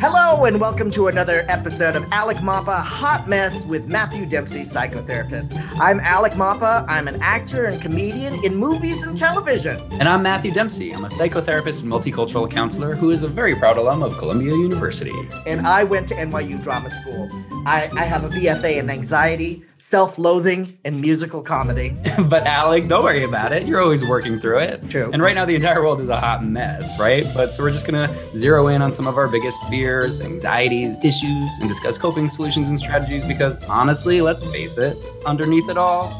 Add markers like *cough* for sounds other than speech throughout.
Hello, and welcome to another episode of Alec Mapa Hot Mess with Matthew Dempsey, psychotherapist. I'm Alec Mapa. I'm an actor and comedian in movies and television. And I'm Matthew Dempsey. I'm a psychotherapist and multicultural counselor who is a very proud alum of Columbia University. And I went to NYU Drama School. I, I have a BFA in anxiety, self loathing, and musical comedy. *laughs* but Alec, don't worry about it. You're always working through it. True. And right now, the entire world is a hot mess, right? But so we're just going to zero in on some of our biggest fears, anxieties, issues, and discuss coping solutions and strategies because honestly, let's face it, underneath it all,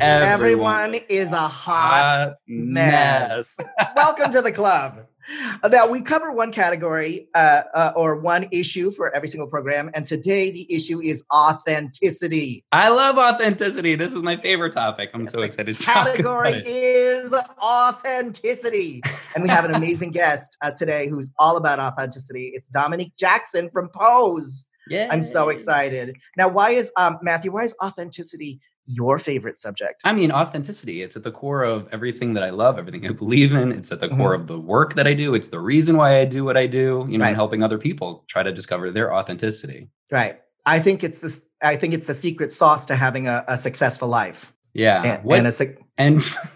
everyone, everyone is a hot, hot mess. mess. *laughs* Welcome to the club. *laughs* Now we cover one category uh, uh, or one issue for every single program, and today the issue is authenticity. I love authenticity. This is my favorite topic. I'm yes, so excited. The category is authenticity, and we have an *laughs* amazing guest uh, today who's all about authenticity. It's Dominique Jackson from Pose. Yeah, I'm so excited. Now, why is um, Matthew? Why is authenticity your favorite subject? I mean, authenticity. It's at the core of everything that I love, everything I believe in. It's at the mm-hmm. core of the work that I do. It's the reason why I do what I do, you know, right. and helping other people try to discover their authenticity. Right. I think it's this I think it's the secret sauce to having a, a successful life. Yeah. And, what, and, a, and *laughs*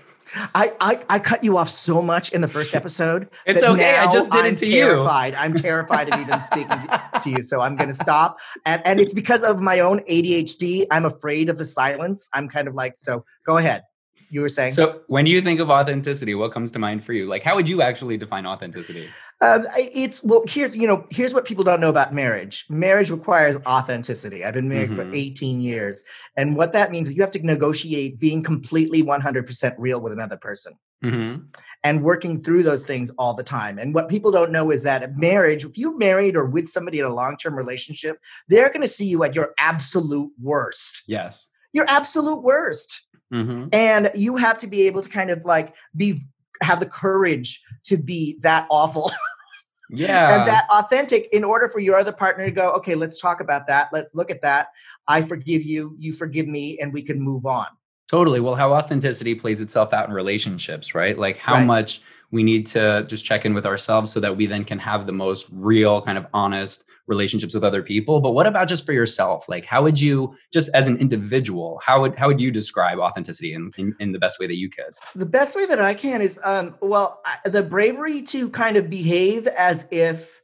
I, I I cut you off so much in the first *laughs* episode. It's okay. I just did I'm it to terrified. you. I'm terrified of even speaking to, to, you. So I'm going to stop. And and it's because of my own ADHD. I'm afraid of the silence. I'm kind of like so. Go ahead you were saying. So, when you think of authenticity, what comes to mind for you? Like, how would you actually define authenticity? Um, it's well, here's you know, here's what people don't know about marriage. Marriage requires authenticity. I've been married mm-hmm. for 18 years, and what that means is you have to negotiate being completely 100% real with another person. Mm-hmm. And working through those things all the time. And what people don't know is that marriage, if you're married or with somebody in a long term relationship, they're going to see you at your absolute worst. Yes. Your absolute worst. Mm-hmm. And you have to be able to kind of like be have the courage to be that awful. *laughs* yeah. and that authentic in order for your other partner to go, okay, let's talk about that. Let's look at that. I forgive you, you forgive me, and we can move on. Totally. Well, how authenticity plays itself out in relationships, right? Like how right. much we need to just check in with ourselves so that we then can have the most real, kind of honest relationships with other people. But what about just for yourself? Like, how would you, just as an individual, how would how would you describe authenticity in, in, in the best way that you could? The best way that I can is, um, well, I, the bravery to kind of behave as if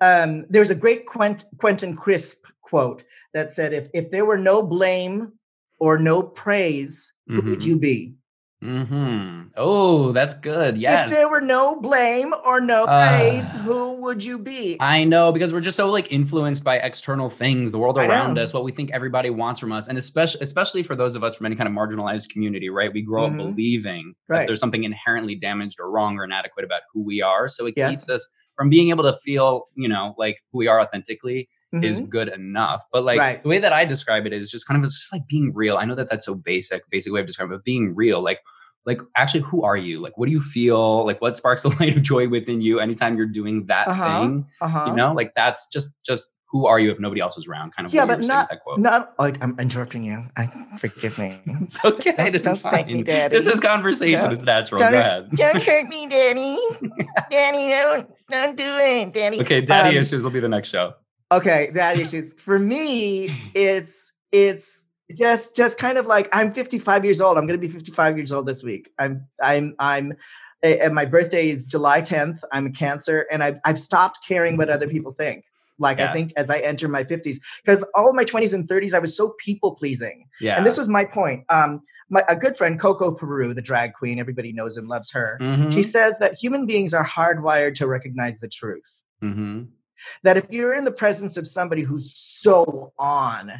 um, there's a great Quent, Quentin Crisp quote that said, "If if there were no blame or no praise, mm-hmm. who would mm-hmm. you be?" Hmm. Oh, that's good. Yes. If there were no blame or no uh, praise, who would you be? I know because we're just so like influenced by external things, the world around us, what we think everybody wants from us, and especially especially for those of us from any kind of marginalized community, right? We grow mm-hmm. up believing right. that there's something inherently damaged or wrong or inadequate about who we are, so it yes. keeps us from being able to feel, you know, like who we are authentically mm-hmm. is good enough. But like right. the way that I describe it is just kind of it's just like being real. I know that that's so basic, basic way of describing it, but being real, like like actually who are you like what do you feel like what sparks a *laughs* light of joy within you anytime you're doing that uh-huh, thing uh-huh. you know like that's just just who are you if nobody else was around kind of yeah but not not oh, i'm interrupting you I, forgive me *laughs* it's okay don't, this don't is fine. Me, daddy. this is conversation don't, it's natural go ahead don't hurt me daddy *laughs* daddy don't don't do it daddy okay daddy um, issues will be the next show okay daddy *laughs* issues. For me it's it's just just kind of like i'm 55 years old. I'm going to be 55 years old this week. I'm i'm i'm and my birthday is july 10th i'm a cancer and i've, I've stopped caring what other people think. Like yeah. i think as i enter my 50s because all of my 20s and 30s i was so people pleasing. Yeah. and this was my point. Um my, a good friend coco peru the drag queen everybody knows and loves her mm-hmm. she says that human beings are hardwired to recognize the truth. Mm-hmm. That if you're in the presence of somebody who's so on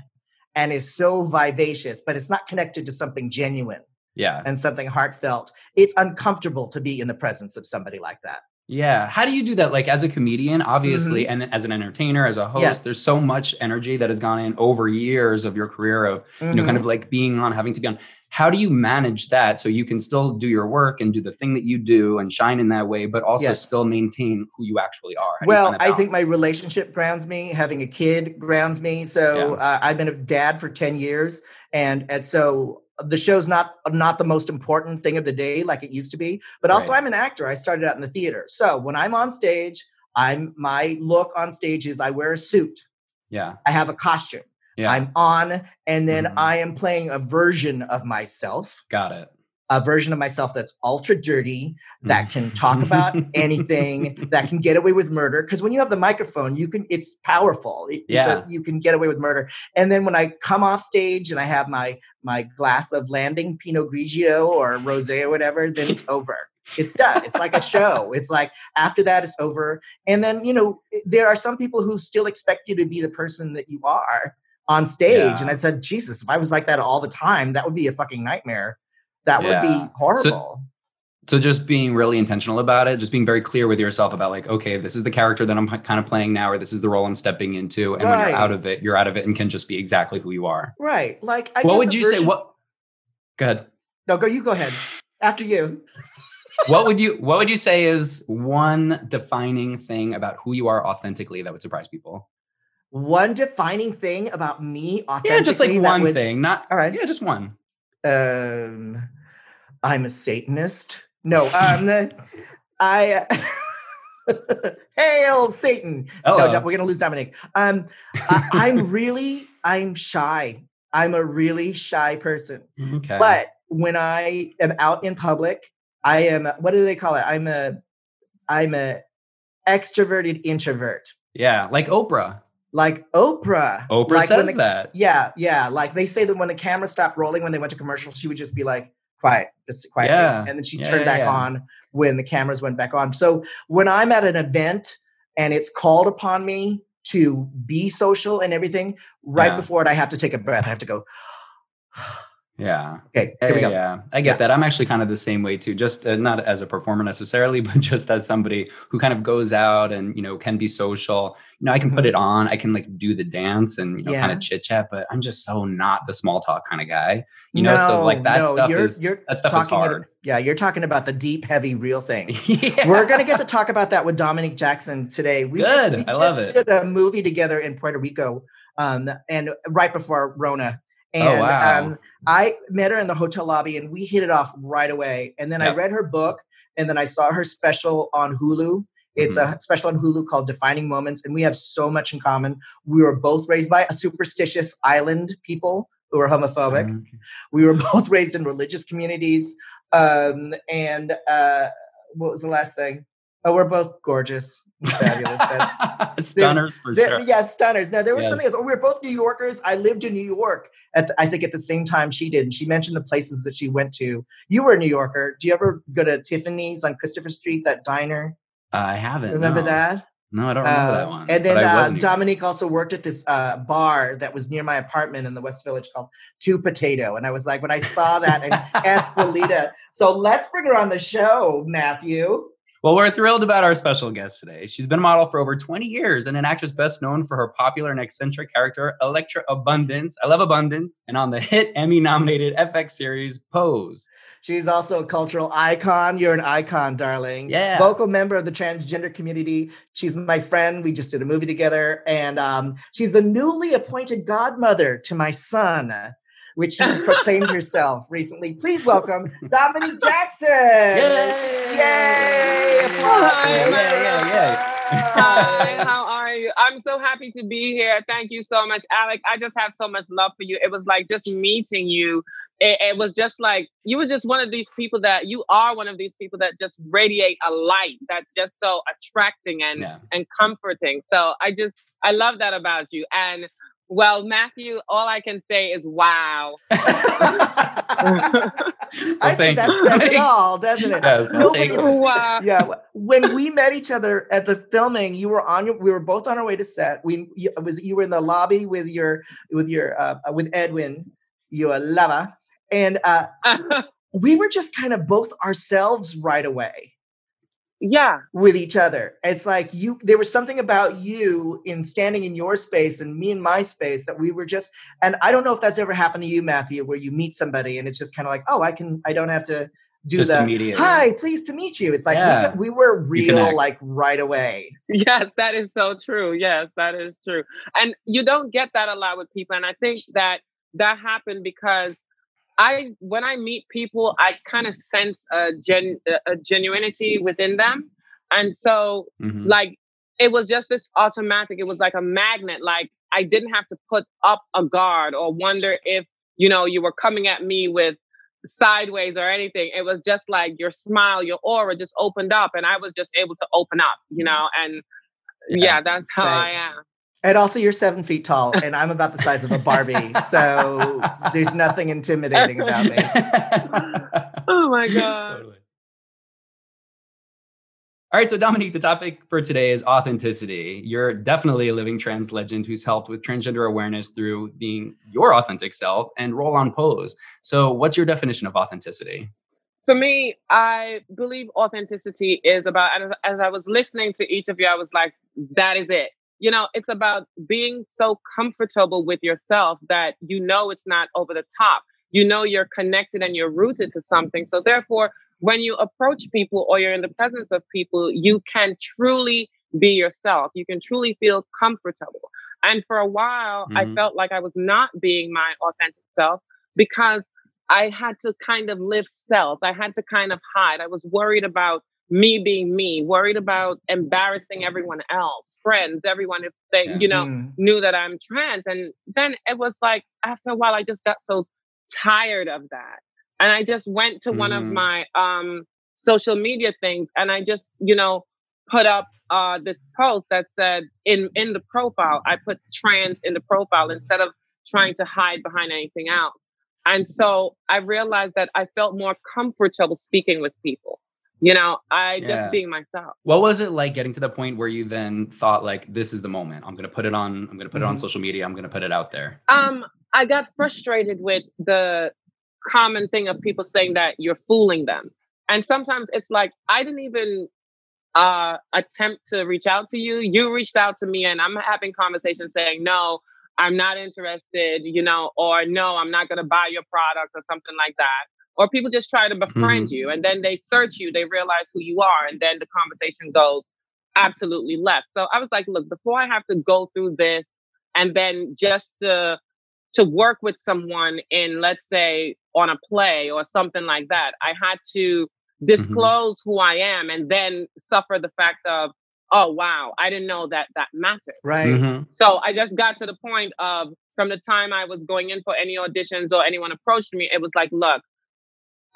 and is so vivacious, but it's not connected to something genuine. Yeah. And something heartfelt. It's uncomfortable to be in the presence of somebody like that. Yeah. How do you do that? Like as a comedian, obviously, mm-hmm. and as an entertainer, as a host, yes. there's so much energy that has gone in over years of your career of, mm-hmm. you know, kind mm-hmm. of like being on, having to be on. How do you manage that so you can still do your work and do the thing that you do and shine in that way, but also yes. still maintain who you actually are? How well, I think my relationship grounds me. Having a kid grounds me. So yeah. uh, I've been a dad for 10 years. And, and so the show's not not the most important thing of the day like it used to be but also right. i'm an actor. I started out in the theater. So when i'm on stage i'm my look on stage is i wear a suit. Yeah. I have a costume. Yeah. i'm on and then mm-hmm. i am playing a version of myself. Got it a version of myself that's ultra dirty, that mm. can talk about *laughs* anything, that can get away with murder. Because when you have the microphone, you can it's powerful. It, yeah. A, you can get away with murder. And then when I come off stage and I have my my glass of landing Pinot Grigio or rosé or whatever, then it's over. It's done. It's like a *laughs* show. It's like after that, it's over. And then you know there are some people who still expect you to be the person that you are on stage. Yeah. And I said, Jesus, if I was like that all the time, that would be a fucking nightmare that yeah. would be horrible. So, so just being really intentional about it, just being very clear with yourself about like, okay, this is the character that I'm kind of playing now, or this is the role I'm stepping into, and right. when you're out of it, you're out of it and can just be exactly who you are. Right. Like, I what would you version- say? What? Go ahead. No, go. You go ahead. After you. what would you What would you say is one defining thing about who you are authentically that would surprise people? One defining thing about me authentically. Yeah, just like one would, thing. Not all right. Yeah, just one. Um I'm a Satanist. No, um, *laughs* I. *laughs* Hail Satan! Hello. No, we're gonna lose Dominique. Um, I, *laughs* am really, I'm shy. I'm a really shy person. Okay. But when I am out in public, I am. What do they call it? I'm a, I'm a extroverted introvert. Yeah, like Oprah. Like Oprah. Oprah like says the, that. Yeah, yeah. Like they say that when the camera stopped rolling when they went to commercial, she would just be like, quiet, just quiet. Yeah. And then she yeah, turned yeah, back on when the cameras went back on. So when I'm at an event and it's called upon me to be social and everything, right before it, I have to take a breath. I have to go. Yeah. Okay. Here we go. Yeah, I get yeah. that. I'm actually kind of the same way too. Just uh, not as a performer necessarily, *laughs* but just as somebody who kind of goes out and you know can be social. You know, I can mm-hmm. put it on. I can like do the dance and you know yeah. kind of chit chat. But I'm just so not the small talk kind of guy. You no, know, so like that no, stuff you're, is you're that stuff is hard. At, yeah, you're talking about the deep, heavy, real thing. *laughs* yeah. We're gonna get to talk about that with Dominique Jackson today. We Good. Did, we I love it. Did a movie together in Puerto Rico, um, and right before Rona and oh, wow. um, I met her in the hotel lobby and we hit it off right away. And then yep. I read her book and then I saw her special on Hulu. It's mm-hmm. a special on Hulu called Defining Moments, and we have so much in common. We were both raised by a superstitious island people who were homophobic. Mm-hmm. We were *laughs* both raised in religious communities. Um, and uh, what was the last thing? Oh, we're both gorgeous, fabulous. *laughs* stunners for there, sure. Yeah, stunners. Now there was yes. something else. Oh, we were both New Yorkers. I lived in New York at the, I think at the same time she did. And she mentioned the places that she went to. You were a New Yorker. Do you ever go to Tiffany's on Christopher Street? That diner. I haven't. Remember no. that? No, I don't remember uh, that one. And then uh, Dominique also worked at this uh, bar that was near my apartment in the West Village called Two Potato. And I was like, when I saw that in *laughs* Escuelita. So let's bring her on the show, Matthew. Well, we're thrilled about our special guest today. She's been a model for over 20 years and an actress best known for her popular and eccentric character, Elektra Abundance. I love Abundance. And on the hit Emmy nominated FX series, Pose. She's also a cultural icon. You're an icon, darling. Yeah. Vocal member of the transgender community. She's my friend. We just did a movie together. And um, she's the newly appointed godmother to my son which she proclaimed herself recently. Please welcome Dominique Jackson. Yay! Yay! Hi, yeah, yeah, Hi, how are you? I'm so happy to be here. Thank you so much, Alec. I just have so much love for you. It was like just meeting you. It, it, was just like you were just one of these people that you are one of these people that just radiate a light that's just so attracting and yeah. and comforting. So I just I love that about you. And well, Matthew, all I can say is wow. *laughs* *laughs* I think that says it *laughs* all, doesn't it? Yes, Nobody, wow. Yeah. When we met each other at the filming, you were on your. We were both on our way to set. We you, was you were in the lobby with your with your uh, with Edwin, your lover, and uh, we were just kind of both ourselves right away yeah. with each other. It's like you there was something about you in standing in your space and me in my space that we were just and i don't know if that's ever happened to you matthew where you meet somebody and it's just kind of like oh i can i don't have to do just the hi pleased to meet you. It's like yeah. we, we, were real like right away. Yes that is so true. Yes that is true. And you don't get that a lot with people and i think that that happened because I when I meet people, I kind of sense a gen a genuinity within them, and so mm-hmm. like it was just this automatic. It was like a magnet. Like I didn't have to put up a guard or wonder if you know you were coming at me with sideways or anything. It was just like your smile, your aura just opened up, and I was just able to open up, you know. And yeah, yeah that's how right. I am. And also, you're seven feet tall, and I'm about the size of a Barbie. so there's nothing intimidating about me. *laughs* oh my God. Totally. All right, so Dominique, the topic for today is authenticity. You're definitely a living trans legend who's helped with transgender awareness through being your authentic self and roll on pose. So, what's your definition of authenticity? For me, I believe authenticity is about, as, as I was listening to each of you, I was like, that is it you know, it's about being so comfortable with yourself that you know it's not over the top. You know you're connected and you're rooted to something. So therefore, when you approach people or you're in the presence of people, you can truly be yourself. You can truly feel comfortable. And for a while, mm-hmm. I felt like I was not being my authentic self because I had to kind of live stealth. I had to kind of hide. I was worried about me being me, worried about embarrassing everyone else, friends, everyone, if they, yeah. you know, mm. knew that I'm trans. And then it was like, after a while, I just got so tired of that. And I just went to mm. one of mm. my um, social media things and I just, you know, put up uh, this post that said in in the profile, I put trans in the profile instead of trying to hide behind anything else. And so I realized that I felt more comfortable speaking with people you know i just being myself. What was it like getting to the point where you then thought like this is the moment. I'm gonna put it on i'm gonna put mm-hmm. it on mm-hmm. social media. I'm gonna put it out there um i got frustrated with the common thing of people saying that you're fooling them. And sometimes it's like i didn't even uh attempt to reach out to you. You reached out to me and i'm having conversations saying no i'm not interested you know or no i'm not gonna buy your product or something like that or people just try to befriend mm-hmm. you and then they search you, they realize who you are, and then the conversation goes absolutely left. So I was like, look, before I have to go through this and then just to to work with someone in let's say on a play or something like that, I had to mm-hmm. disclose mm-hmm. who I am and then suffer the fact of oh wow i didn't know that that mattered right mm-hmm. so i just got to the point of from the time i was going in for any auditions or anyone approached me it was like look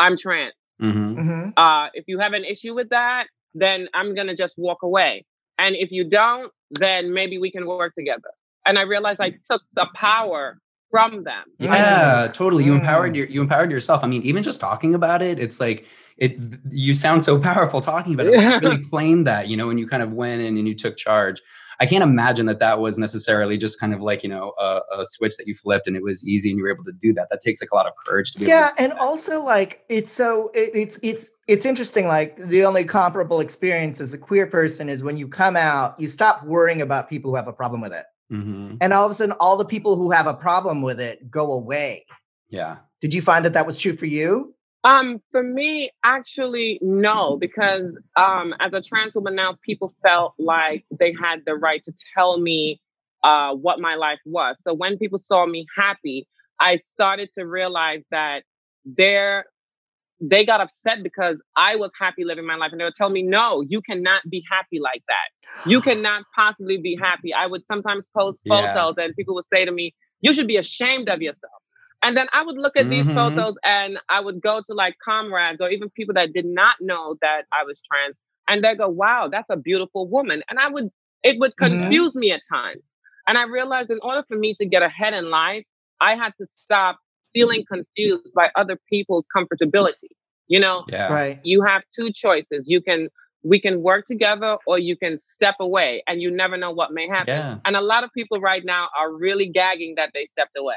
I'm trans. Mm-hmm. mm-hmm. Uh, if you have an issue with that, then I'm gonna just walk away. And if you don't, then maybe we can work together. And I realized I took the power from them. Yeah, totally. You empowered mm. your you empowered yourself. I mean, even just talking about it, it's like it you sound so *laughs* powerful talking about it. Yeah. Really *laughs* claimed that, you know, when you kind of went in and you took charge. I can't imagine that that was necessarily just kind of like you know a, a, switch that you flipped and it was easy and you were able to do that. That takes like a lot of courage to be. Yeah, and also like it's so it, it's it's it's interesting. Like the only comparable experience as a queer person is when you come out, you stop worrying about people who have a problem with it, mm-hmm. and all of a sudden, all the people who have a problem with it go away. Yeah. Did you find that that was true for you? Um, for me, actually, no, because um, as a trans woman now, people felt like they had the right to tell me uh, what my life was. So when people saw me happy, I started to realize that they're they got upset because I was happy living my life, and they would tell me, "No, you cannot be happy like that. You *sighs* cannot possibly be happy." I would sometimes post photos, yeah. and people would say to me, "You should be ashamed of yourself." And then I would look at these mm-hmm. photos and I would go to like comrades or even people that did not know that I was trans and they go, wow, that's a beautiful woman. And I would, it would mm-hmm. confuse mm-hmm. me at times. And I realized in order for me to get ahead in life, I had to stop feeling confused by other people's comfortability. You know, yeah. right. you have two choices. You can, we can work together or you can step away and you never know what may happen. Yeah. And a lot of people right now are really gagging that they stepped away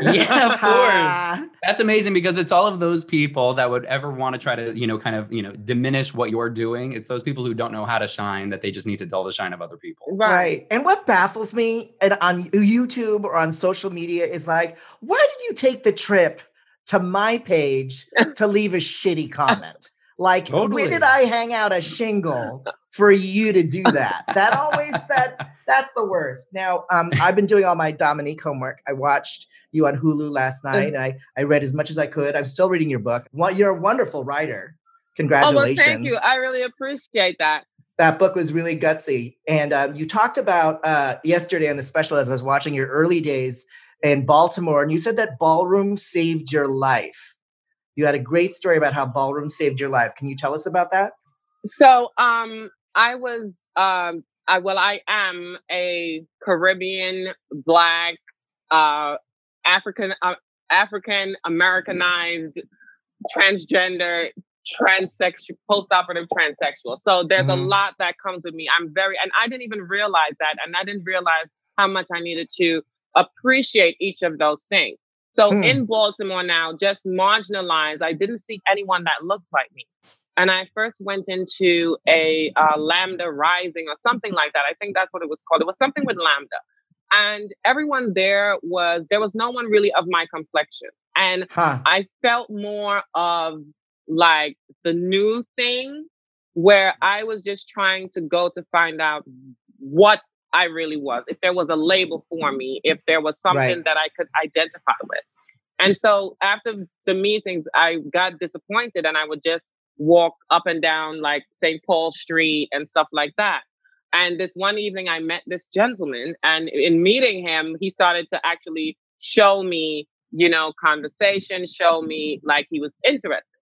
yeah, of course. *laughs* That's amazing because it's all of those people that would ever want to try to, you know, kind of, you know, diminish what you're doing. It's those people who don't know how to shine that they just need to dull the shine of other people. Right. right. And what baffles me and on YouTube or on social media is like, why did you take the trip to my page *laughs* to leave a shitty comment? Like, totally. where did I hang out a shingle for you to do that? That always that's that's the worst. Now, um, I've been doing all my Dominique homework. I watched you on Hulu last night, and I I read as much as I could. I'm still reading your book. You're a wonderful writer. Congratulations! Oh, well, thank you. I really appreciate that. That book was really gutsy, and um, you talked about uh, yesterday on the special as I was watching your early days in Baltimore, and you said that ballroom saved your life. You had a great story about how ballroom saved your life. Can you tell us about that? So, um, I was, um, I well, I am a Caribbean Black, uh, African, uh, African Americanized, transgender, transsexual, post-operative transsexual. So there's mm-hmm. a lot that comes with me. I'm very, and I didn't even realize that, and I didn't realize how much I needed to appreciate each of those things. So hmm. in Baltimore now, just marginalized, I didn't see anyone that looked like me. And I first went into a uh, Lambda Rising or something like that. I think that's what it was called. It was something with Lambda. And everyone there was, there was no one really of my complexion. And huh. I felt more of like the new thing where I was just trying to go to find out what I really was, if there was a label for me, if there was something right. that I could identify with. And so after the meetings, I got disappointed and I would just walk up and down like St. Paul Street and stuff like that. And this one evening, I met this gentleman, and in meeting him, he started to actually show me, you know, conversation, show me like he was interested.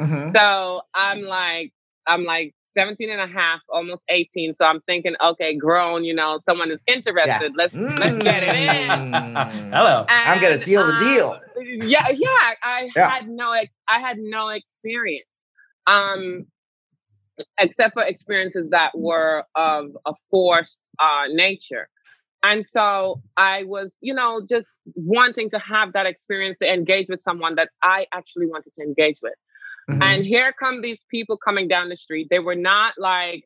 Mm-hmm. So I'm like, I'm like, 17 and a half, almost 18. So I'm thinking, okay, grown, you know, someone is interested. Yeah. Let's mm. let's get it in. *laughs* Hello. And, I'm gonna seal the deal. Um, yeah, yeah. I yeah. had no ex- I had no experience. Um except for experiences that were of a forced uh nature. And so I was, you know, just wanting to have that experience to engage with someone that I actually wanted to engage with. Mm-hmm. And here come these people coming down the street. They were not like,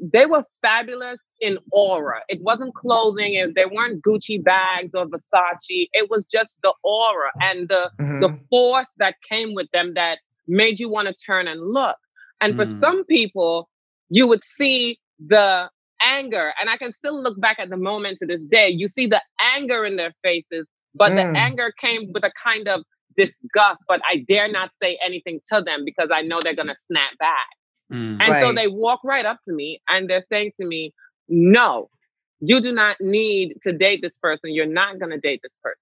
they were fabulous in aura. It wasn't clothing, and they weren't Gucci bags or Versace. It was just the aura and the mm-hmm. the force that came with them that made you want to turn and look. And mm. for some people, you would see the anger, and I can still look back at the moment to this day. You see the anger in their faces, but mm. the anger came with a kind of disgust, but I dare not say anything to them because I know they're going to snap back. Mm, and right. so they walk right up to me and they're saying to me, No, you do not need to date this person. You're not going to date this person.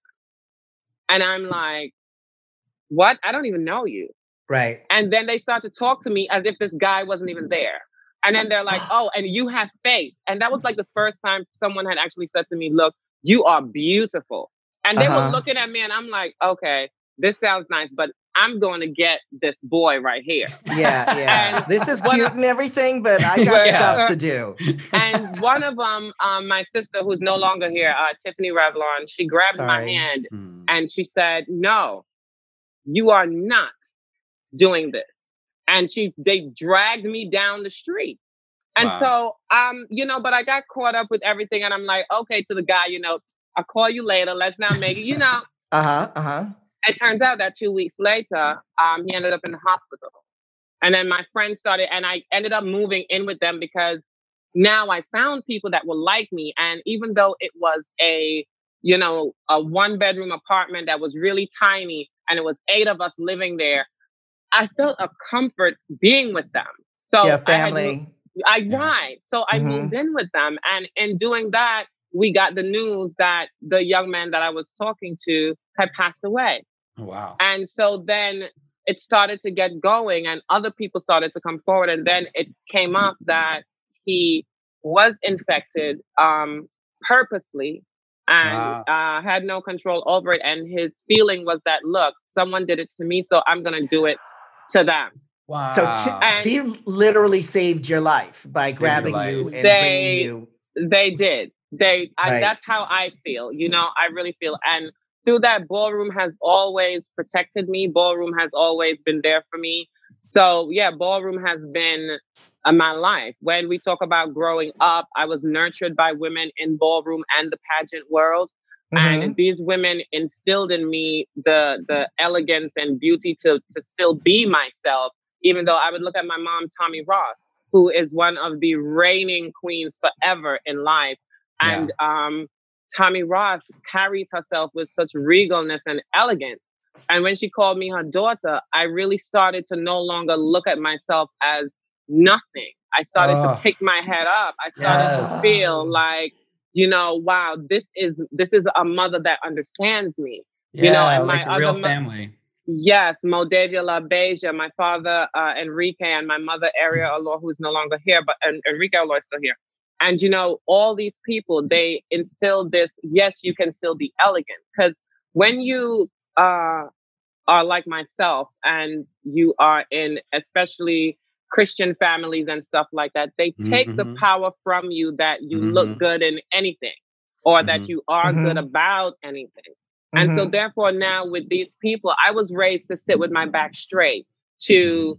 And I'm like, What? I don't even know you. Right. And then they start to talk to me as if this guy wasn't even there. And then they're like, Oh, and you have face. And that was like the first time someone had actually said to me, Look, you are beautiful. And they uh-huh. were looking at me and I'm like, Okay, this sounds nice, but I'm going to get this boy right here. Yeah, *laughs* yeah. this is cute and everything, but I *laughs* got yeah. stuff to do. *laughs* and one of them, um, my sister, who's no longer here, uh, Tiffany Revlon, she grabbed Sorry. my hand mm. and she said, "No, you are not doing this." And she, they dragged me down the street. And wow. so, um, you know, but I got caught up with everything, and I'm like, okay, to the guy, you know, I'll call you later. Let's not make it, you know. Uh huh. Uh huh it turns out that two weeks later, um, he ended up in the hospital. And then my friends started, and I ended up moving in with them because now I found people that were like me. And even though it was a, you know, a one bedroom apartment that was really tiny and it was eight of us living there, I felt a comfort being with them. So yeah, family. I, right. So I mm-hmm. moved in with them. And in doing that, we got the news that the young man that I was talking to had passed away. Oh, wow. And so then it started to get going and other people started to come forward. And then it came up that he was infected um, purposely and wow. uh, had no control over it. And his feeling was that, look, someone did it to me, so I'm going to do it to them. Wow. So t- she literally saved your life by saved grabbing life. you and they, bringing you. They did. They. I, That's how I feel. You know, I really feel. And through that, ballroom has always protected me. Ballroom has always been there for me. So yeah, ballroom has been uh, my life. When we talk about growing up, I was nurtured by women in ballroom and the pageant world. Mm-hmm. And these women instilled in me the the elegance and beauty to to still be myself, even though I would look at my mom, Tommie Ross, who is one of the reigning queens forever in life. And yeah. um, Tommie Ross carries herself with such regalness and elegance. And when she called me her daughter, I really started to no longer look at myself as nothing. I started oh, to pick my head up. I started yes. to feel like, you know, wow, this is this is a mother that understands me. Yeah, you know, and like my real family. Yes, Moldavia LaBeija, my father uh, Enrique, and my mother Aria Alor, who's no longer here, but and Enrique Alor is still here. And you know, all these people, they instilled this, yes, you can still be elegant. Because when you uh, are like myself and you are in especially Christian families and stuff like that, they take mm-hmm. the power from you that you mm-hmm. look good in anything or mm-hmm. that you are good mm-hmm. about anything. And so, mm-hmm. therefore, now with these people, I was raised to sit with my back straight, to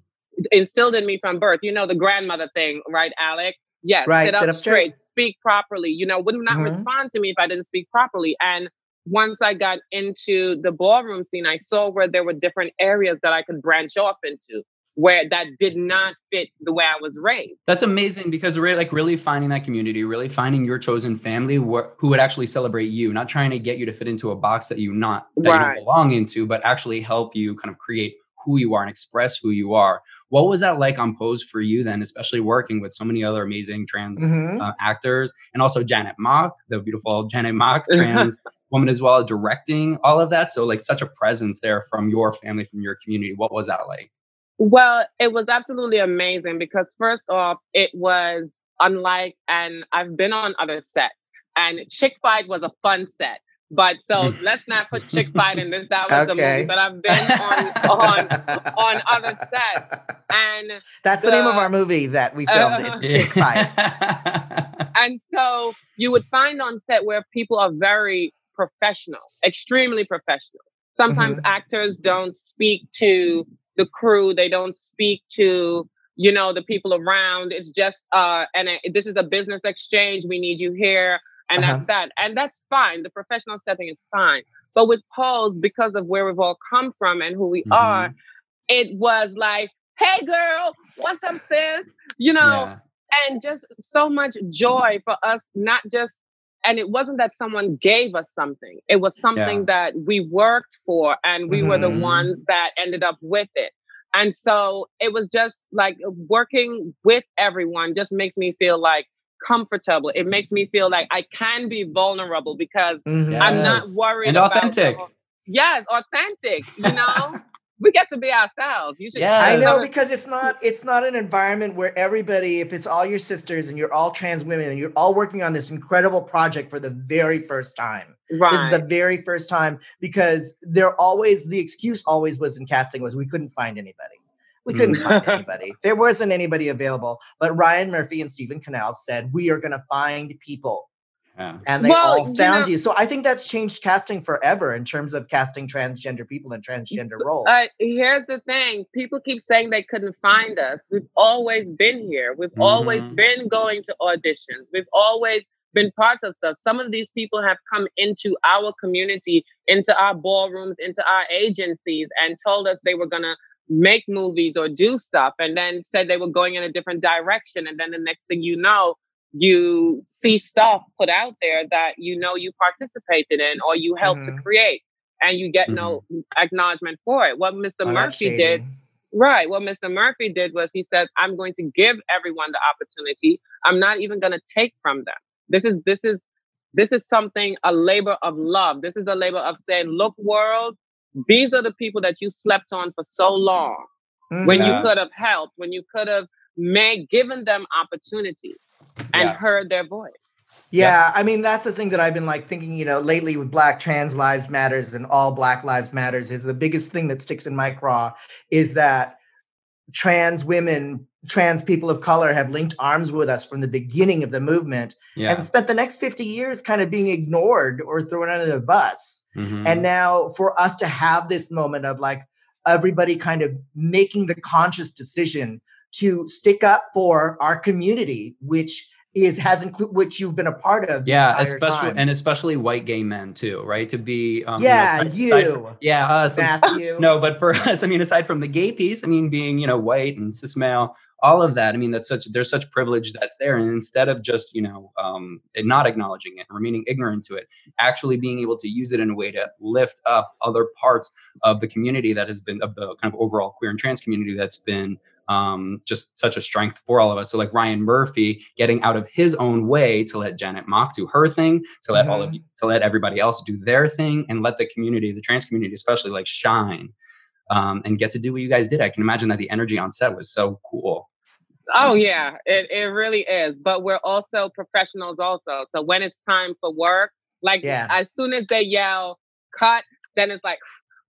instilled in me from birth. You know, the grandmother thing, right, Alec? Yes, right, sit, up, sit up straight, straight, speak properly. You know, would not mm-hmm. respond to me if I didn't speak properly. And once I got into the ballroom scene, I saw where there were different areas that I could branch off into where that did not fit the way I was raised. That's amazing because really like really finding that community, really finding your chosen family wh- who would actually celebrate you, not trying to get you to fit into a box that you not that right. you don't belong into, but actually help you kind of create who you are and express who you are. What was that like on Pose for you then, especially working with so many other amazing trans mm-hmm. uh, actors and also Janet Mock, the beautiful Janet Mock, *laughs* trans woman as well, directing all of that. So like such a presence there from your family, from your community. What was that like? Well, it was absolutely amazing because first off, it was unlike, and I've been on other sets, and Chick Fight was a fun set. But so let's not put Chick Fight in this. That was okay. the movie that I've been on on on other sets. *laughs* And that's the, the name of our movie that we filmed uh, *laughs* Chick Fight. *laughs* and so you would find on set where people are very professional, extremely professional. Sometimes mm-hmm. actors don't speak to the crew. They don't speak to you know the people around. It's just uh, and it, this is a business exchange. We need you here, and uh-huh. that's that, and that's fine. The professional setting is fine. But with Pose because of where we've all come from and who we mm-hmm. are, it was like, "Hey, girl, what's up, sis?" You know, yeah. and just so much joy for us, not just and it wasn't that someone gave us something it was something yeah. that we worked for and we mm-hmm. were the mm-hmm. ones that ended up with it and so it was just like working with everyone just makes me feel like comfortable it makes me feel like i can be vulnerable because mm-hmm. yes. i'm not worried and authentic yes authentic you know we get to be ourselves. You should. Yeah, I know because it's not it's not an environment where everybody, if it's all your sisters and you're all trans women and you're all working on this incredible project for the very first time. Right. This is the very first time because there always the excuse always was in casting was we couldn't find anybody. We couldn't find mm. *laughs* anybody. There wasn't anybody available. But Ryan Murphy and Steven Canals said we are going to find people yeah. And they well, all found you, know, you, So I think that's changed casting forever in terms of casting transgender people in transgender roles. Uh, here's the thing people keep saying they couldn't find us. We've always been here, we've mm-hmm. always been going to auditions, we've always been parts of stuff. Some of these people have come into our community, into our ballrooms, into our agencies, and told us they were going to make movies or do stuff, and then said they were going in a different direction. And then the next thing you know, you see stuff put out there that you know you participated in or you helped mm-hmm. to create and you get mm-hmm. no acknowledgement for it. What Mr. Oh, Murphy did, right? What Mr. Murphy did was he said, I'm going to give everyone the opportunity. I'm not even going to take from them. This is this is this is something a labor of love. This is a labor of saying, look, world, these are the people that you slept on for so long. Mm-hmm. When you could have helped, when you could have made given them opportunities and yeah. heard their voice. Yeah, I mean that's the thing that I've been like thinking, you know, lately with Black Trans Lives Matters and All Black Lives Matters is the biggest thing that sticks in my craw is that trans women, trans people of color have linked arms with us from the beginning of the movement yeah. and spent the next 50 years kind of being ignored or thrown under the bus. Mm-hmm. And now for us to have this moment of like everybody kind of making the conscious decision to stick up for our community, which is has included which you've been a part of. yeah, especially time. and especially white gay men too, right? To be um, yeah, you, know, aside, you. Aside yeah, us. Matthew. *laughs* No, but for *laughs* us, I mean, aside from the gay piece, I mean, being you know white and cis male, all of that. I mean, that's such there's such privilege that's there, and instead of just you know um, not acknowledging it, remaining ignorant to it, actually being able to use it in a way to lift up other parts of the community that has been of the kind of overall queer and trans community that's been um, just such a strength for all of us. So like Ryan Murphy getting out of his own way to let Janet Mock do her thing, to let all of mm-hmm. you, to let everybody else do their thing, and let the community, the trans community especially, like shine um, and get to do what you guys did. I can imagine that the energy on set was so cool. Oh yeah, it, it really is. But we're also professionals also. So when it's time for work, like yeah. as soon as they yell cut, then it's like,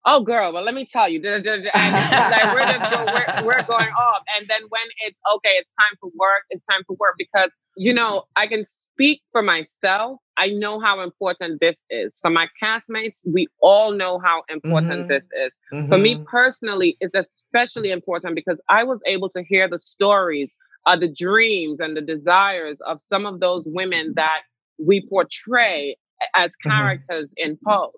oh girl, well let me tell you, like we're just go, we're, *laughs* we're going off. And then when it's okay, it's time for work. It's time for work because you know I can speak for myself. I know how important this is. For my castmates, we all know how important mm-hmm. this is. Mm-hmm. For me mm-hmm. personally, it's especially important because I was able to hear the stories, uh, the dreams, and the desires of some of those women that we portray as mm-hmm. characters mm-hmm. in Pose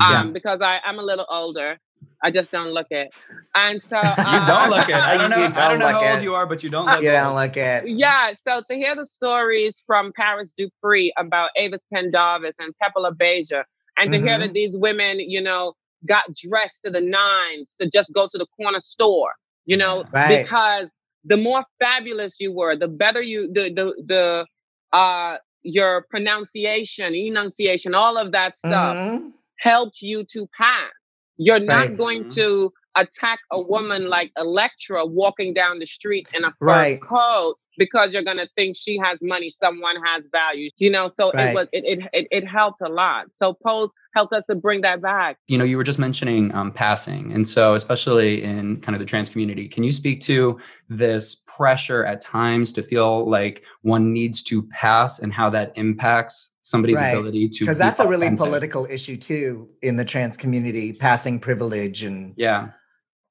um, because I, I'm a little older. I just don't look it. And so *laughs* uh, you don't look it. I don't *laughs* know. Don't I don't know how it. old you are, but you don't look you it. don't look it. Yeah. So to hear the stories from Paris Dupree about Avis Pendavis and Pepper LaBeija, and to mm-hmm. hear that these women, you know, got dressed to the nines to just go to the corner store, you know, right. because the more fabulous you were, the better you the the the uh your pronunciation, enunciation, all of that stuff. Mm-hmm helped you to pass. You're not right. going mm-hmm. to attack a woman like Elektra walking down the street in a fur right. coat because you're gonna think she has money, someone has value, you know. So right. it was it, it, it it helped a lot. So Pose helped us to bring that back. You know, you were just mentioning um, passing, and so especially in kind of the trans community, can you speak to this pressure at times to feel like one needs to pass and how that impacts somebody's right. ability to because that's a really political issue too in the trans community passing privilege and yeah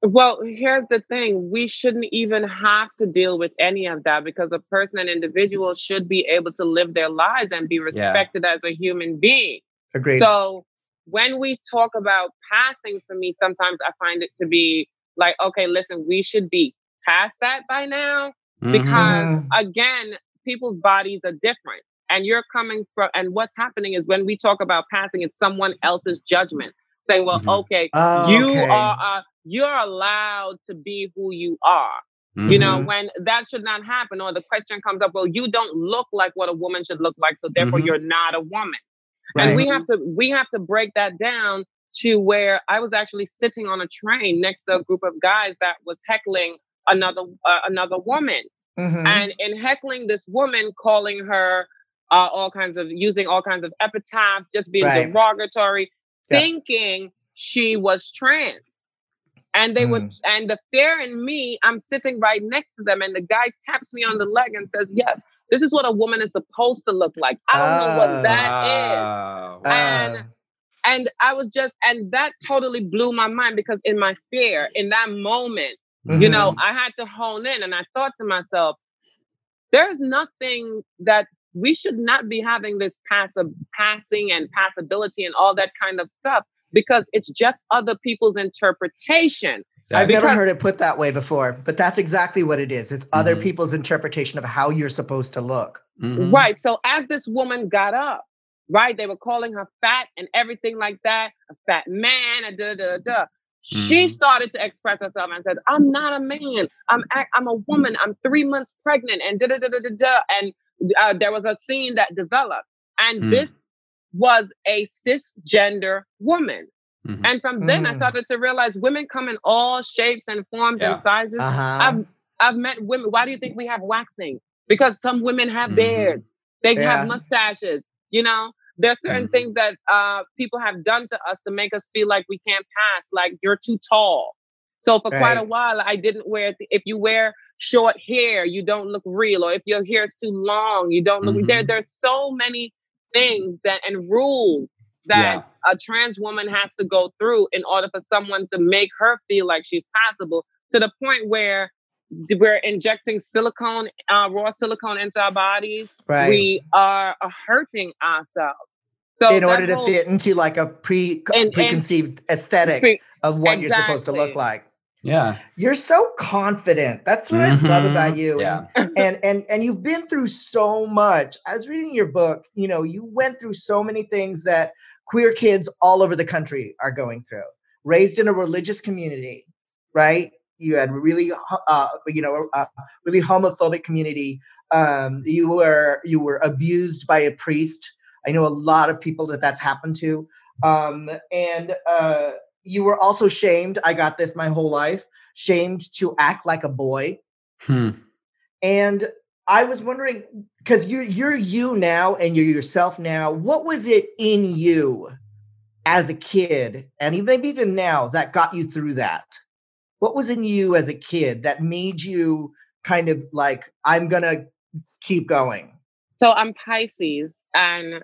well here's the thing we shouldn't even have to deal with any of that because a person an individual should be able to live their lives and be respected yeah. as a human being agreed so when we talk about passing for me sometimes i find it to be like okay listen we should be past that by now because mm-hmm. again people's bodies are different and you're coming from and what's happening is when we talk about passing it's someone else's judgment saying well mm-hmm. okay oh, you okay. are uh, you're allowed to be who you are mm-hmm. you know mm-hmm. when that should not happen or the question comes up well you don't look like what a woman should look like so therefore mm-hmm. you're not a woman right. and we have to we have to break that down to where i was actually sitting on a train next to a group of guys that was heckling another uh, another woman mm-hmm. and in heckling this woman calling her uh, all kinds of using all kinds of epitaphs, just being right. derogatory, yeah. thinking she was trans. And they mm. would, and the fear in me, I'm sitting right next to them, and the guy taps me on the leg and says, Yes, this is what a woman is supposed to look like. I don't know what that is. And uh. and I was just, and that totally blew my mind because in my fear, in that moment, mm-hmm. you know, mm-hmm. I had to hone in and I thought to myself, there's nothing that we should not be having this passive passing and passability and all that kind of stuff because it's just other people's interpretation. I've because, never heard it put that way before, but that's exactly what it is. It's mm-hmm. other people's interpretation of how you're supposed to look. Mm-hmm. Right. So as this woman got up, right, they were calling her fat and everything like that, a fat man, a da da da. Mm-hmm. She started to express herself and said, "I'm not a man. I'm I'm a woman. I'm three months pregnant." And da da da da da da. And uh, there was a scene that developed, and mm. this was a cisgender woman. Mm-hmm. And from then, mm. I started to realize women come in all shapes and forms yeah. and sizes. Uh-huh. I've I've met women. Why do you think we have waxing? Because some women have mm-hmm. beards, they yeah. have mustaches. You know, there are certain mm-hmm. things that uh, people have done to us to make us feel like we can't pass, like you're too tall. So for right. quite a while, I didn't wear. If you wear short hair, you don't look real, or if your hair is too long, you don't look. Mm-hmm. There, there's so many things that and rules that yeah. a trans woman has to go through in order for someone to make her feel like she's possible to the point where we're injecting silicone, uh, raw silicone into our bodies. Right. We are hurting ourselves. So in order to whole, fit into like a pre and, preconceived and, aesthetic pre, of what exactly. you're supposed to look like. Yeah. You're so confident. That's what mm-hmm. I love about mm-hmm. you. Yeah. And and and you've been through so much. I was reading your book, you know, you went through so many things that queer kids all over the country are going through. Raised in a religious community, right? You had really uh, you know, a really homophobic community. Um, you were you were abused by a priest. I know a lot of people that that's happened to. Um, and uh you were also shamed. I got this my whole life, shamed to act like a boy. Hmm. And I was wondering because you're you're you now and you're yourself now. What was it in you as a kid, and maybe even now, that got you through that? What was in you as a kid that made you kind of like, I'm gonna keep going? So I'm Pisces, and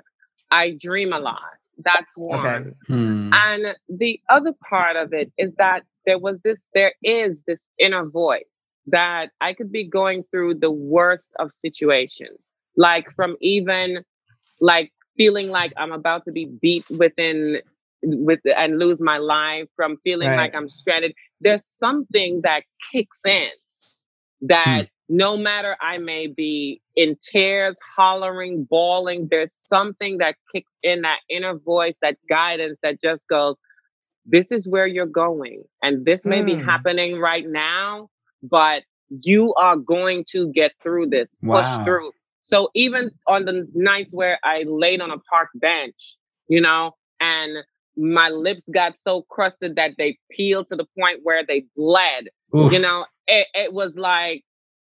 I dream a lot. That's one. Okay. Hmm. And the other part of it is that there was this, there is this inner voice that I could be going through the worst of situations, like from even like feeling like I'm about to be beat within with and lose my life from feeling right. like I'm stranded. There's something that kicks in that hmm no matter I may be in tears, hollering, bawling, there's something that kicks in that inner voice, that guidance that just goes, This is where you're going. And this may mm. be happening right now, but you are going to get through this, wow. push through. So even on the nights where I laid on a park bench, you know, and my lips got so crusted that they peeled to the point where they bled, Oof. you know, it, it was like,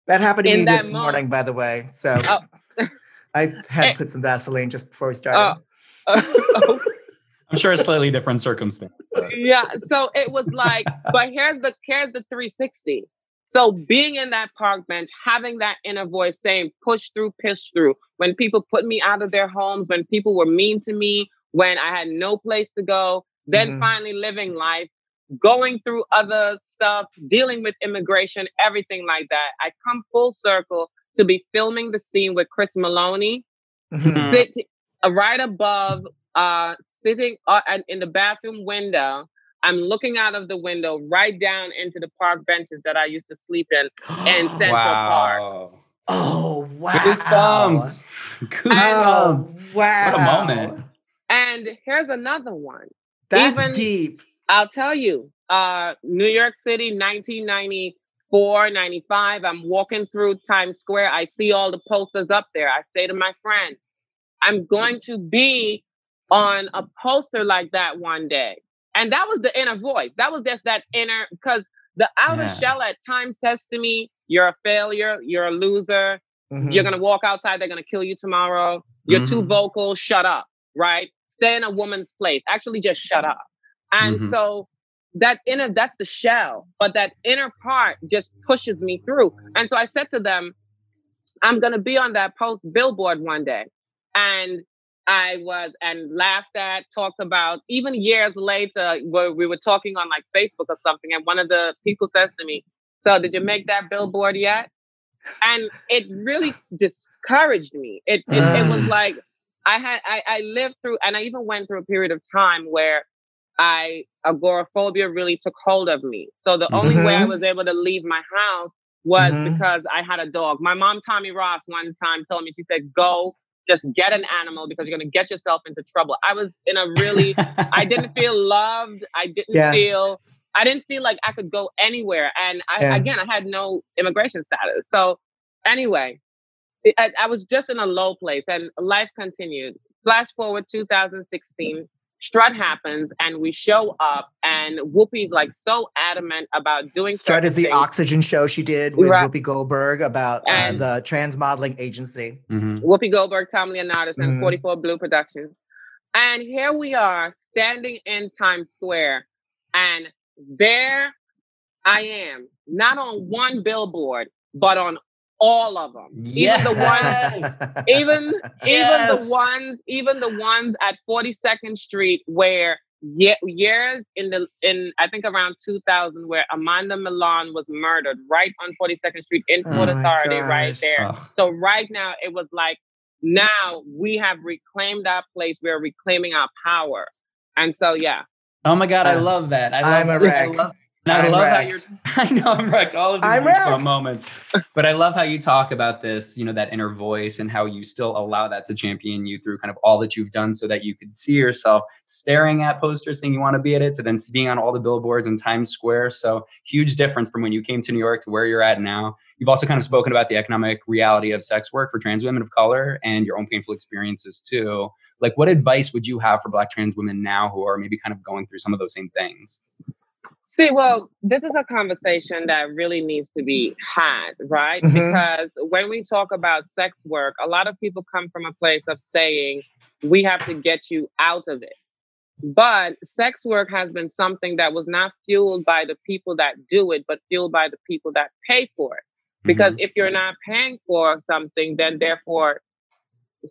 that happened to me this moment. morning, by the way. So oh. *laughs* I had to put some Vaseline just before we started. Oh. *laughs* I'm sure a slightly different circumstance. But. Yeah. So it was like, but here's the here's the 360. So being in that park bench, having that inner voice saying, push through, push through. When people put me out of their homes, when people were mean to me, when I had no place to go, then mm-hmm. finally living life going through other stuff, dealing with immigration, everything like that. I come full circle to be filming the scene with Chris Maloney, mm-hmm. sit uh, right above, uh, sitting uh, in the bathroom window. I'm looking out of the window right down into the park benches that I used to sleep in in *gasps* Central wow. Park. Oh wow! Goosebumps! Goosebumps! Oh, wow! What a moment! And here's another one. That's Even, deep. I'll tell you, uh, New York City, 1994, 95. I'm walking through Times Square. I see all the posters up there. I say to my friends, I'm going to be on a poster like that one day. And that was the inner voice. That was just that inner, because the outer yeah. shell at times says to me, You're a failure, you're a loser, mm-hmm. you're going to walk outside, they're going to kill you tomorrow, you're mm-hmm. too vocal, shut up, right? Stay in a woman's place. Actually, just shut up. And mm-hmm. so that inner, that's the shell, but that inner part just pushes me through. And so I said to them, I'm going to be on that post billboard one day. And I was and laughed at, talked about, even years later, where we were talking on like Facebook or something. And one of the people says to me, So, did you make that billboard yet? And it really discouraged me. It, it, it was like, I had, I, I lived through, and I even went through a period of time where I agoraphobia really took hold of me. So the only mm-hmm. way I mm-hmm. was able to leave my house was mm-hmm. because I had a dog. My mom, Tommie Ross, one time told me, she said, go just get an animal because you're going to get yourself into trouble. I was in a really, I didn't *laughs* feel loved. I didn't yeah. feel, I didn't feel like I could go anywhere. And I, yeah. again, I had no immigration status. So anyway, I, I was just in a low place and life continued. Flash forward 2016 Strut happens and we show up and Whoopi's like so adamant about doing Strut is the things. oxygen show she did with right. Whoopi Goldberg about uh, the trans modeling agency. Mm-hmm. Whoopi Goldberg, Tom Leonardis, and mm-hmm. 44 Blue Productions. And here we are standing in Times Square and there I am, not on one billboard, but on all of them. Yes. Even the ones, even yes. even the ones, even the ones at 42nd Street where years in the in I think around 2000 where Amanda Milan was murdered right on 42nd Street in oh Port oh Authority right there. Oh. So right now it was like now we have reclaimed our place. We're reclaiming our power. And so yeah. Oh my God, I uh, love that. I love, I'm a wreck. I love, and I love wrecked. how you're. *laughs* I know I'm wrecked. All of these moments, but I love how you talk about this. You know that inner voice and how you still allow that to champion you through kind of all that you've done, so that you could see yourself staring at posters saying you want to be at it, to then being on all the billboards in Times Square. So huge difference from when you came to New York to where you're at now. You've also kind of spoken about the economic reality of sex work for trans women of color and your own painful experiences too. Like, what advice would you have for Black trans women now who are maybe kind of going through some of those same things? See, well, this is a conversation that really needs to be had, right? Mm-hmm. Because when we talk about sex work, a lot of people come from a place of saying, we have to get you out of it. But sex work has been something that was not fueled by the people that do it, but fueled by the people that pay for it. Because mm-hmm. if you're not paying for something, then therefore,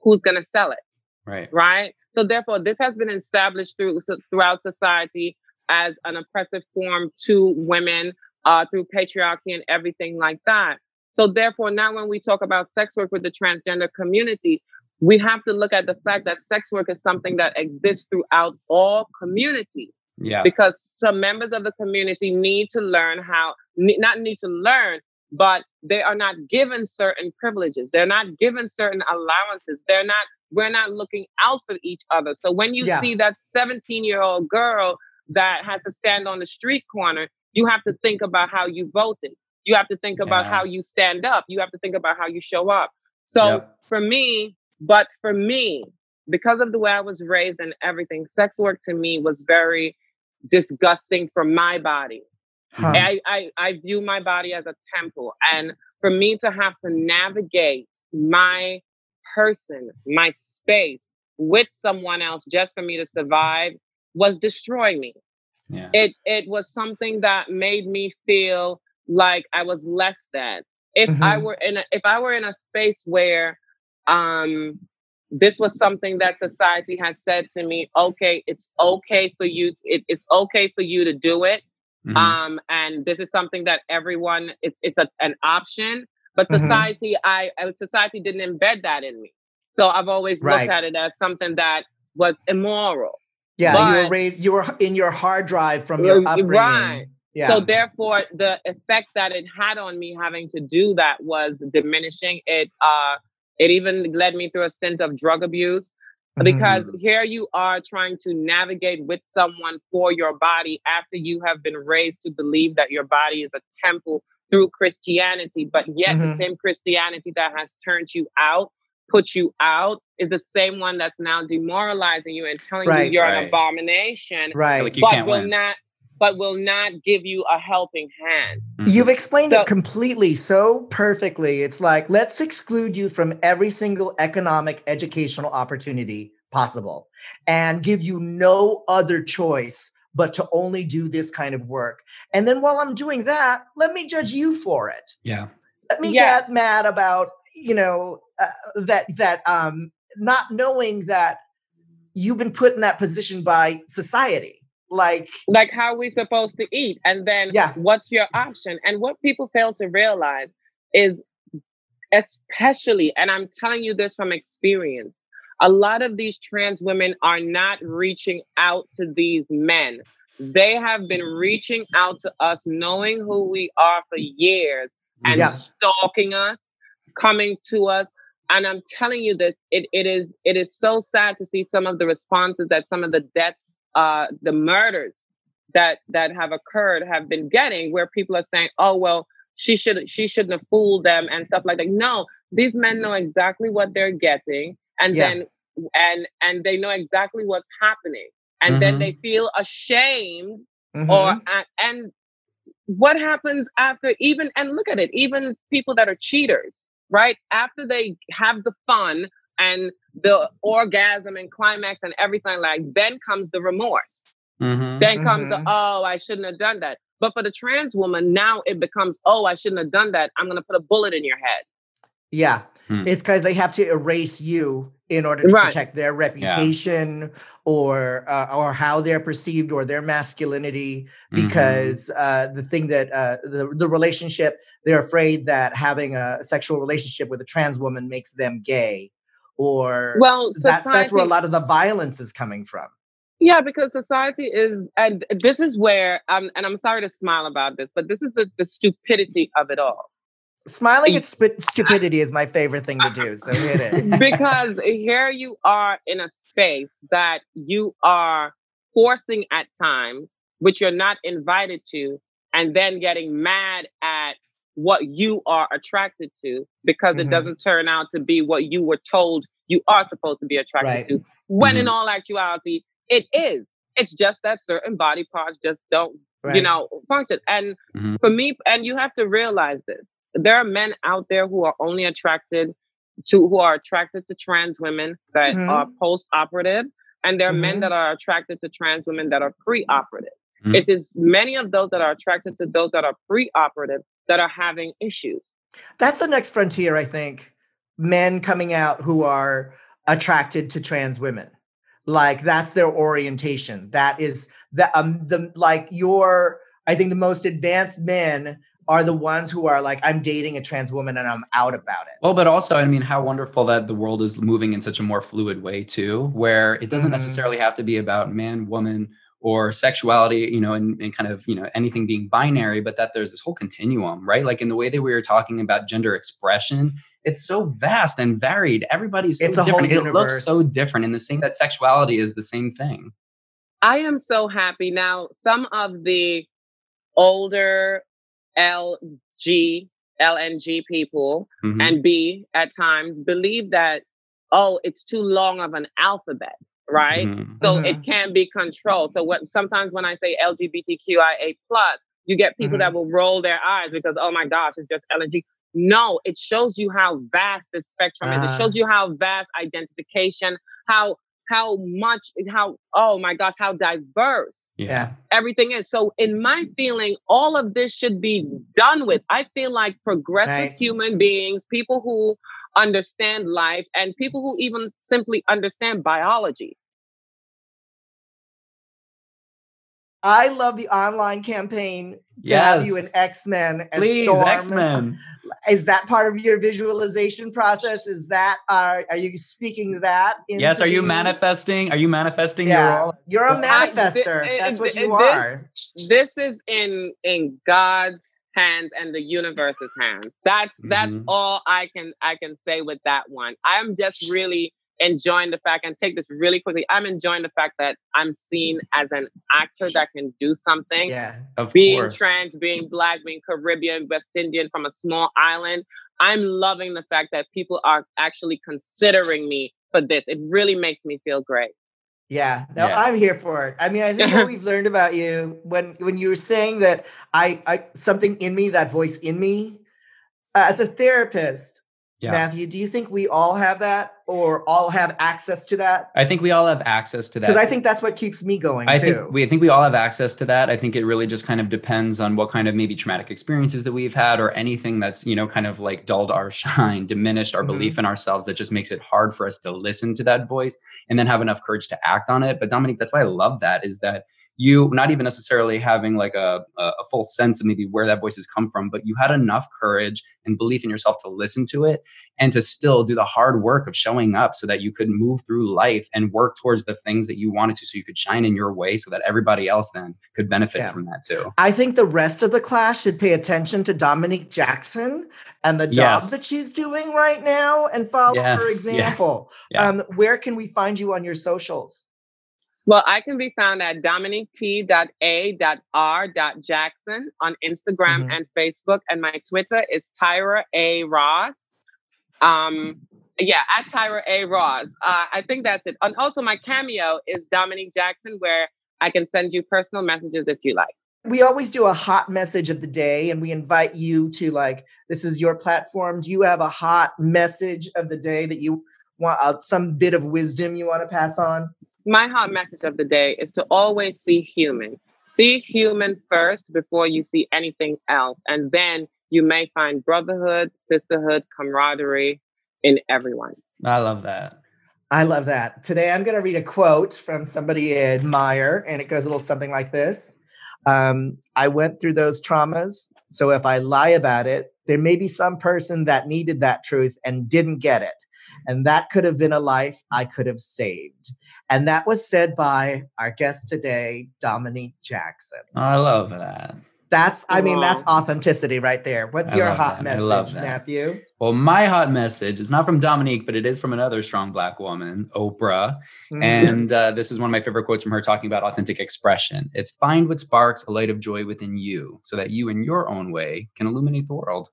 who's going to sell it? Right. Right. So therefore, this has been established through throughout society as an oppressive form to women uh, through patriarchy and everything like that. So therefore, now when we talk about sex work with the transgender community, we have to look at the fact that sex work is something that exists throughout all communities. Yeah. Because some members of the community need to learn how, not need to learn, but they are not given certain privileges. They're not given certain allowances. They're not, we're not looking out for each other. So when you yeah. see that 17 year old girl that has to stand on the street corner, you have to think about how you voted. You have to think about yeah. how you stand up. You have to think about how you show up. So yep. for me, but for me, because of the way I was raised and everything, sex work to me was very disgusting for my body. Huh. I, I, I view my body as a temple. And for me to have to navigate my person, my space with someone else just for me to survive was destroying me. Yeah. It it was something that made me feel like I was less than. If mm-hmm. I were in a, if I were in a space where um this was something that society had said to me, okay, it's okay for you, it, it's okay for you to do it. Mm-hmm. Um, and this is something that everyone it's it's a, an option. But mm-hmm. society, I, I society didn't embed that in me. So I've always right. looked at it as something that was immoral. Yeah, but, you were raised, you were in your hard drive from your upbringing. Right. Yeah. So therefore, the effect that it had on me having to do that was diminishing. It uh, it even led me through a stint of drug abuse because mm-hmm. here you are trying to navigate with someone for your body after you have been raised to believe that your body is a temple through Christianity, but yet mm-hmm. the same Christianity that has turned you out put you out is the same one that's now demoralizing you and telling right, you you're right. an abomination. Right. Like but will win. not but will not give you a helping hand. Mm-hmm. You've explained so, it completely so perfectly. It's like, let's exclude you from every single economic educational opportunity possible and give you no other choice but to only do this kind of work. And then while I'm doing that, let me judge you for it. Yeah. Let me yeah. get mad about you know uh, that that um not knowing that you've been put in that position by society like like how we supposed to eat and then yeah. what's your option and what people fail to realize is especially and i'm telling you this from experience a lot of these trans women are not reaching out to these men they have been reaching out to us knowing who we are for years and yeah. stalking us coming to us and i'm telling you this it, it is it is so sad to see some of the responses that some of the deaths uh the murders that that have occurred have been getting where people are saying oh well she should she shouldn't have fooled them and stuff like that no these men know exactly what they're getting and yeah. then and and they know exactly what's happening and mm-hmm. then they feel ashamed mm-hmm. or and what happens after even and look at it even people that are cheaters right? After they have the fun and the orgasm and climax and everything like then comes the remorse. Mm-hmm. Then comes mm-hmm. the oh, I shouldn't have done that. But for the trans woman, now it becomes, oh, I shouldn't have done that. I'm gonna put a bullet in your head. Yeah. Hmm. It's because they have to erase you in order to right. protect their reputation yeah. or uh, or how they're perceived or their masculinity mm-hmm. because mm-hmm. uh, the thing that uh, the the relationship they're afraid that having a sexual relationship with a trans woman makes them gay or well that's that's where a lot of the violence is coming from yeah because society is and this is where um, and i'm sorry to smile about this but this is the, the stupidity of it all Smiling at stupidity is my favorite thing to do. So hit it. *laughs* because here you are in a space that you are forcing at times, which you're not invited to, and then getting mad at what you are attracted to because mm-hmm. it doesn't turn out to be what you were told you are supposed to be attracted right. to. When mm-hmm. in all actuality, it is. It's just that certain body parts just don't, right. you know, function. And mm-hmm. for me, and you have to realize this there are men out there who are only attracted to who are attracted to trans women that mm-hmm. are post-operative and there are mm-hmm. men that are attracted to trans women that are pre-operative mm-hmm. it is many of those that are attracted to those that are pre-operative that are having issues that's the next frontier i think men coming out who are attracted to trans women like that's their orientation that is that um the like your i think the most advanced men are the ones who are like, I'm dating a trans woman and I'm out about it. Well, but also, I mean, how wonderful that the world is moving in such a more fluid way too, where it doesn't mm-hmm. necessarily have to be about man, woman, or sexuality, you know, and, and, kind of, you know, anything being binary, but that there's this whole continuum, right? Like in the way that we were talking about gender expression, it's so vast and varied. Everybody's so it's different. it looks so different. And the same that sexuality is the same thing. I am so happy. Now, some of the older LG, LNG people mm-hmm. and B at times believe that, oh, it's too long of an alphabet, right? Mm-hmm. So it mm-hmm. *laughs* can be controlled. So what sometimes when I say LGBTQIA plus, you get people that mm-hmm. will roll their eyes because, oh my gosh, it's just LNG. No, it shows you how vast the spectrum uh-huh. is. It uh-huh. shows you how vast identification, how how much and how oh my gosh how diverse yeah. everything is. So in my feeling all of this should be done with. I feel like progressive right. human beings people who understand life and people who even simply understand biology I love the online campaign to yes. have you an X Men. Please, X Men. Is that part of your visualization process? Is that are are you speaking that? Yes. Are you manifesting? Are you manifesting yeah. your role? You're a manifester. I, That's what you this, are. This is in in God's hands and the universe's hands. That's that's mm-hmm. all I can I can say with that one. I'm just really enjoying the fact and take this really quickly. I'm enjoying the fact that I'm seen as an actor that can do something. Yeah, of being course. trans, being black, being Caribbean, West Indian from a small island. I'm loving the fact that people are actually considering me for this. It really makes me feel great. Yeah, no, yeah. I'm here for it. I mean, I think what we've learned about you when when you were saying that I, I something in me, that voice in me, uh, as a therapist, yeah. Matthew, do you think we all have that or all have access to that? I think we all have access to that. Because I think that's what keeps me going I too. think we I think we all have access to that. I think it really just kind of depends on what kind of maybe traumatic experiences that we've had or anything that's, you know, kind of like dulled our *laughs* shine, diminished our mm-hmm. belief in ourselves that just makes it hard for us to listen to that voice and then have enough courage to act on it. But Dominique, that's why I love that is that you not even necessarily having like a, a full sense of maybe where that voice has come from, but you had enough courage and belief in yourself to listen to it and to still do the hard work of showing up so that you could move through life and work towards the things that you wanted to so you could shine in your way so that everybody else then could benefit yeah. from that too. I think the rest of the class should pay attention to Dominique Jackson and the job yes. that she's doing right now and follow yes. her example. Yes. Yeah. Um, where can we find you on your socials? Well, I can be found at dominiquet.a.r.jackson on Instagram mm-hmm. and Facebook. And my Twitter is Tyra A. Ross. Um, yeah, at Tyra A. Ross. Uh, I think that's it. And also, my cameo is Dominique Jackson, where I can send you personal messages if you like. We always do a hot message of the day, and we invite you to like, this is your platform. Do you have a hot message of the day that you want, uh, some bit of wisdom you want to pass on? My hot message of the day is to always see human. See human first before you see anything else. And then you may find brotherhood, sisterhood, camaraderie in everyone. I love that. I love that. Today I'm going to read a quote from somebody I admire, and it goes a little something like this um, I went through those traumas. So if I lie about it, there may be some person that needed that truth and didn't get it. And that could have been a life I could have saved. And that was said by our guest today, Dominique Jackson. I love that. That's, I mean, that's authenticity right there. What's I your hot that. message, Matthew? Well, my hot message is not from Dominique, but it is from another strong Black woman, Oprah. Mm. And uh, this is one of my favorite quotes from her talking about authentic expression. It's find what sparks a light of joy within you so that you, in your own way, can illuminate the world.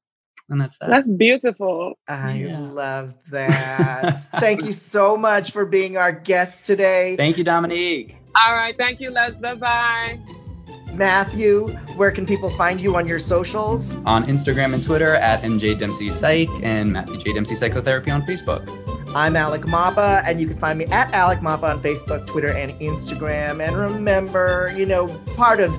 And that's that. That's beautiful. I yeah. love that. *laughs* thank you so much for being our guest today. Thank you, Dominique. All right. Thank you, Les. Bye bye. Matthew, where can people find you on your socials? On Instagram and Twitter at MJ Dempsey Psych and Matthew J. Dempsey Psychotherapy on Facebook. I'm Alec Mapa, and you can find me at Alec Mapa on Facebook, Twitter, and Instagram. And remember, you know, part of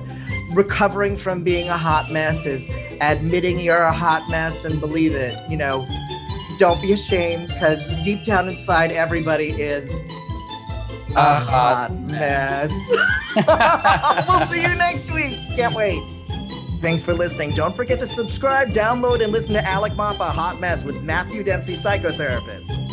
recovering from being a hot mess is admitting you're a hot mess and believe it. You know, don't be ashamed because deep down inside, everybody is a hot mess. *laughs* we'll see you next week. Can't wait. Thanks for listening. Don't forget to subscribe, download, and listen to Alec Mapa Hot Mess with Matthew Dempsey, psychotherapist.